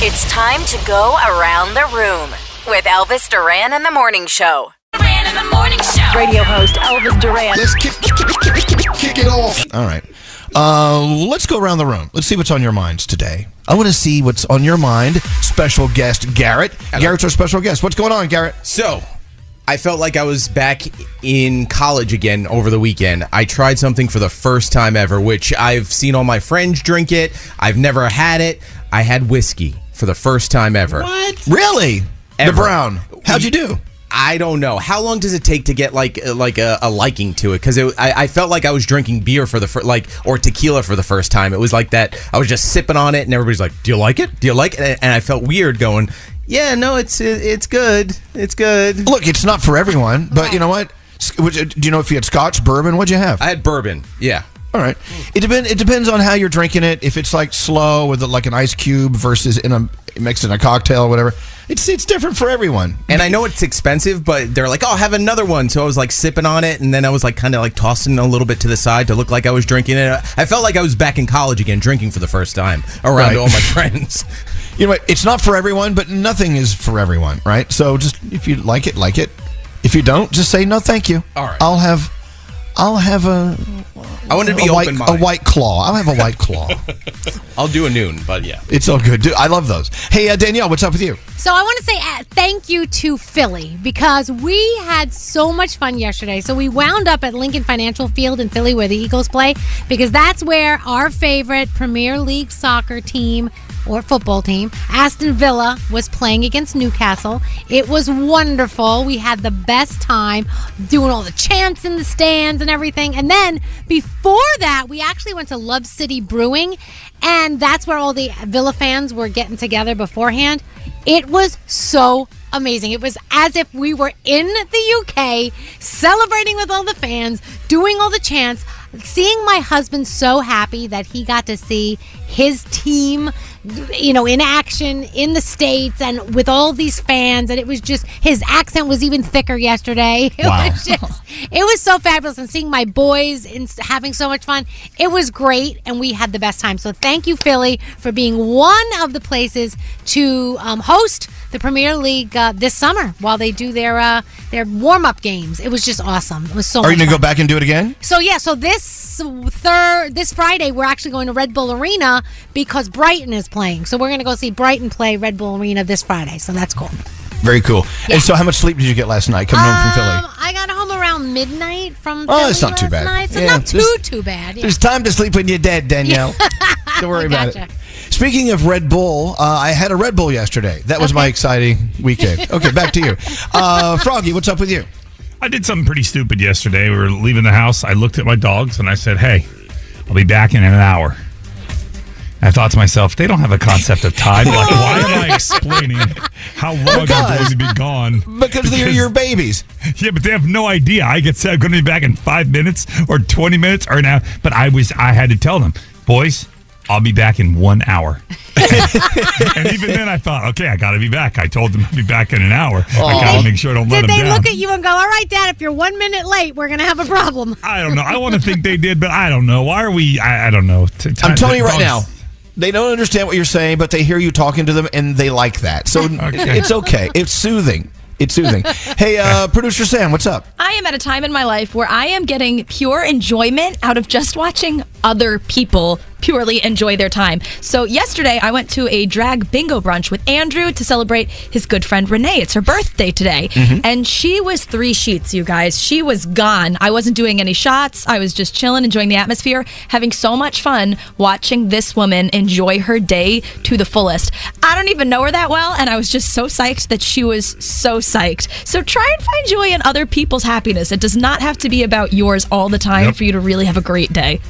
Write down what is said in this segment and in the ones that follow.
It's time to go around the room with Elvis Duran and the Morning Show. Duran and the Morning Show. Radio host Elvis Duran. Let's kick, kick, kick, kick, kick it off. All right. Uh, let's go around the room. Let's see what's on your minds today. I want to see what's on your mind. Special guest Garrett. Garrett's our special guest. What's going on, Garrett? So, I felt like I was back in college again over the weekend. I tried something for the first time ever, which I've seen all my friends drink it. I've never had it. I had whiskey for the first time ever. What? Really? Ever. The brown. How'd you do? I don't know. How long does it take to get like uh, like a, a liking to it? Because I, I felt like I was drinking beer for the first like or tequila for the first time. It was like that. I was just sipping on it, and everybody's like, "Do you like it? Do you like it?" And I felt weird going, "Yeah, no, it's it's good. It's good." Look, it's not for everyone, but you know what? S- which- uh, Do you know if you had scotch, bourbon? What'd you have? I had bourbon. Yeah. All right. It depend. It depends on how you're drinking it. If it's like slow with like an ice cube versus in a mixed in a cocktail or whatever, it's it's different for everyone. And I know it's expensive, but they're like, "Oh, have another one." So I was like sipping on it, and then I was like kind of like tossing a little bit to the side to look like I was drinking it. I felt like I was back in college again, drinking for the first time around Right. all my friends. You know what? It's not for everyone, but nothing is for everyone, right? So just if you like it, like it. If you don't, just say no, thank you. All right. I'll have, I'll have a. I want to be a white, open a white claw. I'll have a white claw. I'll do a noon, but yeah. it's all good. Dude, I love those. Hey, uh, Danielle, what's up with you? So I want to say uh, thank you to Philly because we had so much fun yesterday. So we wound up at Lincoln Financial Field in Philly where the Eagles play because that's where our favorite Premier League soccer team or football team, Aston Villa, was playing against Newcastle. It was wonderful. We had the best time doing all the chants in the stands and everything. And then before that, we actually went to Love City Brewing, and that's where all the Villa fans were getting together beforehand. It was so amazing. It was as if we were in the UK celebrating with all the fans, doing all the chants, seeing my husband so happy that he got to see his team you know in action in the states and with all these fans. And it was just his accent was even thicker yesterday. It Wow. was just it was so fabulous. And seeing my boys and having so much fun it was great. And we had the best time. So thank you philly for being one of the places to um, host the premier league uh, this summer while they do their uh, their warm-up games. It was just awesome. It was so Are you gonna fun. go back and do it again? So yeah, so this third this Friday we're actually going to Red Bull Arena because Brighton is playing. So we're going to go see Brighton play Red Bull Arena this Friday. So that's cool. Very cool. And so, how much sleep did you get last night coming home from Um, Philly? I got home around midnight from. Oh, Philly it's not too bad. Night, so Yeah, not too too bad. Yeah. There's time to sleep when you're dead, Danielle. Don't worry about Gotcha. it. Speaking of Red Bull, uh, I had a Red Bull yesterday. That was my exciting weekend. Okay, back to you. Uh, Froggy, what's up with you? I did something pretty stupid yesterday. We were leaving the house. I looked at my dogs and I said, "Hey, I'll be back in an hour." I thought to myself, they don't have a concept of time. Like, why am I explaining how long I'm Because- going to be gone? Because they're your babies. Yeah, but they have no idea. I get said I'm going to be back in five minutes or 20 minutes or now. But I was, I had to tell them, boys, I'll be back in one hour. and even then, I thought, okay, I got to be back. I told them I'll be back in an hour. I oh. got to make sure I don't let them down. Did they look at you and go, "All right, Dad, if you're one minute late, we're gonna have a problem"? I don't know. I want to think they did, but I don't know. Why are we? I, I don't know. T- I'm time- telling you right now, dogs- they don't understand what you're saying, but they hear you talking to them and they like that. So it's okay. It's soothing. It's soothing. hey, uh, producer Sam, what's up? I am at a time in my life where I am getting pure enjoyment out of just watching other people purely enjoy their time. So yesterday I went to a drag bingo brunch with Andrew to celebrate his good friend Renee. It's her birthday today. Mm-hmm. And she was three sheets, you guys. She was gone. I wasn't doing any shots. I was just chilling, enjoying the atmosphere, having so much fun watching this woman enjoy her day to the fullest. I don't even know her that well, and I was just so psyched that she was so psyched. So try and find joy in other people's happiness. It does not have to be about yours all the time Yep. for you to really have a great day.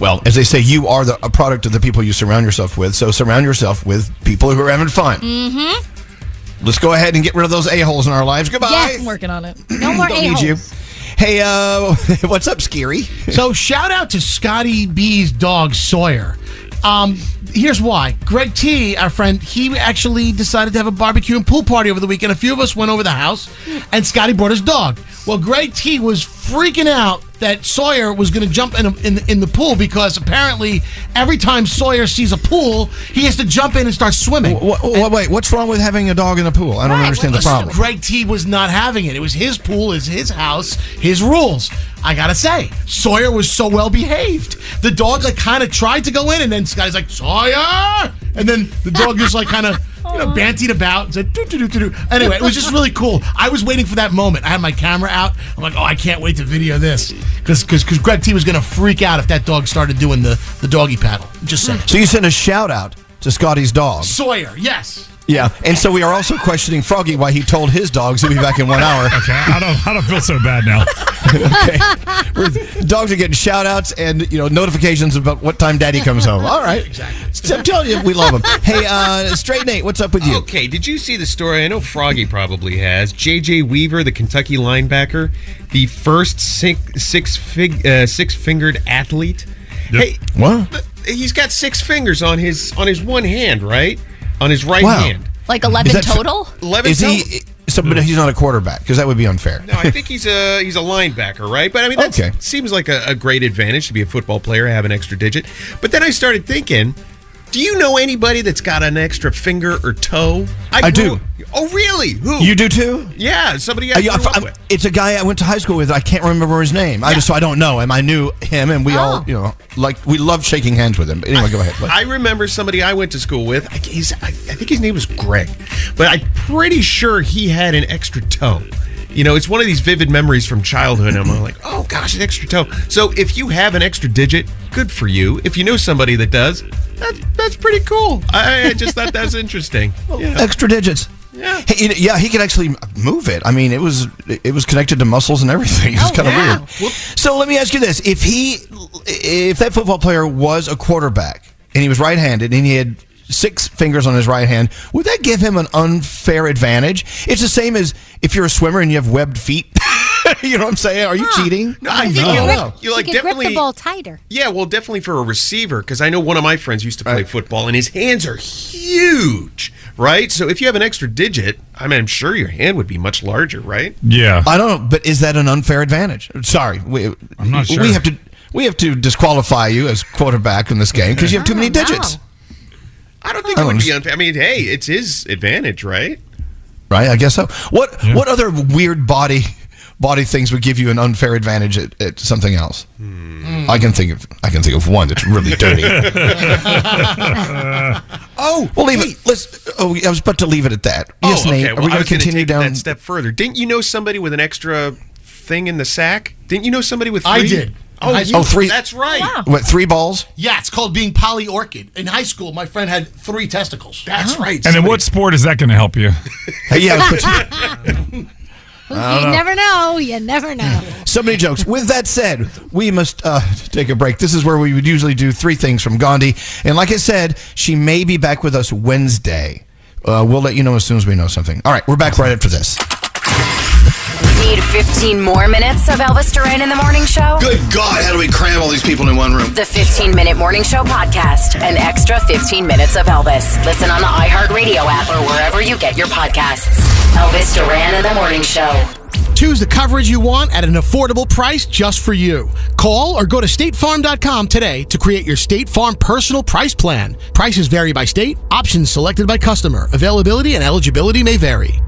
Well, as they say, you are the, a product of the people you surround yourself with. So surround yourself with people who are having fun. Mm-hmm. Let's go ahead and get rid of those a-holes in our lives. Goodbye. Yes. I'm working on it. No more Don't need you. a-holes. Hey, uh, what's up, Skeery? So shout out to Scotty B's dog Sawyer. Um, here's why. Greg T, our friend, he actually decided to have a barbecue and pool party over the weekend. A few of us went over the house, and Scotty brought his dog. Well, Greg T was freaking out that Sawyer was going to jump in, a, in in the pool because apparently every time Sawyer sees a pool, he has to jump in and start swimming. What, what, wait, what's wrong with having a dog in a pool? I don't Right, understand the problem. Greg T was not having it. It was his pool, is his house, his rules. I gotta say, Sawyer was so well behaved. The dog like kind of tried to go in, and then Scotty's like Sawyer, and then the dog just like kind of you know bantied about and said doo doo doo doo. doo. Anyway, it was just really cool. I was waiting for that moment. I had my camera out. I'm like, oh, I can't wait to video this because because Greg T was gonna freak out if that dog started doing the the doggy paddle. Just saying. So you sent a shout out to Scotty's dog. Sawyer, yes. Yeah, and so we are also questioning Froggy why he told his dogs he'll be back in one hour. Okay, I don't. I don't feel so bad now. okay. We're, dogs are getting shout outs and you know notifications about what time daddy comes home. All right. Exactly. I'm telling you, we love him. Hey, uh, Straight Nate, what's up with you? Okay, did you see the story? I know Froggy probably has. J.J. Weaver, the Kentucky linebacker, the first six six fig, uh, six fingered athlete. Yep. Hey, What? he's got six fingers on his on his one hand, right? On his right Wow. hand. Like 11 that tr- total? Eleven. Is he? So, but he's not a quarterback because that would be unfair. No, I think he's a he's a linebacker, right? But I mean, that Okay. seems like a, a great advantage to be a football player, have an extra digit. But then I started thinking, do you know anybody that's got an extra finger or toe? I do. Oh, really? Who? You do too? Yeah, somebody I yeah, grew up I'm- with. it's a guy I went to high school with. I can't remember his name. I just so I don't know him. I knew him, and we all oh. you know like we loved shaking hands with him. But anyway, go ahead. I remember somebody I went to school with. I, he's, I, I think his name was Greg, but I'm pretty sure he had an extra toe. You know, it's one of these vivid memories from childhood. I'm like, oh gosh, an extra toe. So if you have an extra digit, good for you. If you know somebody that does, that, that's pretty cool. I, I just thought that was interesting. Yeah. Extra digits. Yeah. He, you yeah, he could actually move it. I mean, it was it was connected to muscles and everything. It was Oh, kind of wow. weird. So let me ask you this: if he, if that football player was a quarterback and he was right-handed and he had six fingers on his right hand, would that give him an unfair advantage? It's the same as if you're a swimmer and you have webbed feet. you know what I'm saying? Are you cheating? No, I think can you, grip- like, you like he can grip definitely the ball tighter. Yeah, well, definitely for a receiver, because I know one of my friends used to play football, and his hands are huge, right? So if you have an extra digit, I mean, I'm sure your hand would be much larger, right? Yeah. I don't know, but is that an unfair advantage? Sorry, we, I'm not sure. We have to we have to disqualify you as quarterback in this game because you have too many digits. no. Digits, I don't think I it oh, would don't be unfair. I mean, hey, it's his advantage, right? right? I guess so. What what other weird body body things would give you an unfair advantage at, at something else? Hmm. I can think of I can think of one that's really dirty. Oh, we'll leave hey. it. Let's. Oh, I was about to leave it at that. Oh, yes, oh, Nate. Are Well, we I going to gonna continue take down? that step further? Didn't you know somebody with an extra thing in the sack? Didn't you know somebody with? Three? I did. Oh, I- you- Oh, three- That's right. What, three balls? Yeah, it's called being polyorchid. In high school, my friend had three testicles. That's right. And in what sport is that going to help you? yeah, you know. never know. You never know. So many jokes. With that said, we must uh, take a break. This is where we would usually do three things from Gandhi. And like I said, she may be back with us Wednesday. Uh, we'll let you know as soon as we know something. All right, we're back right after this. Need 15 more minutes of Elvis Duran in the Morning Show? Good God, how do we cram all these people in one room? The 15 Minute Morning Show podcast, an extra 15 minutes of Elvis. Listen on the iHeartRadio app or wherever you get your podcasts. Elvis Duran in the Morning Show. Choose the coverage you want at an affordable price just for you. Call or go to statefarm.com today to create your State Farm personal price plan. Prices vary by state, options selected by customer. Availability and eligibility may vary.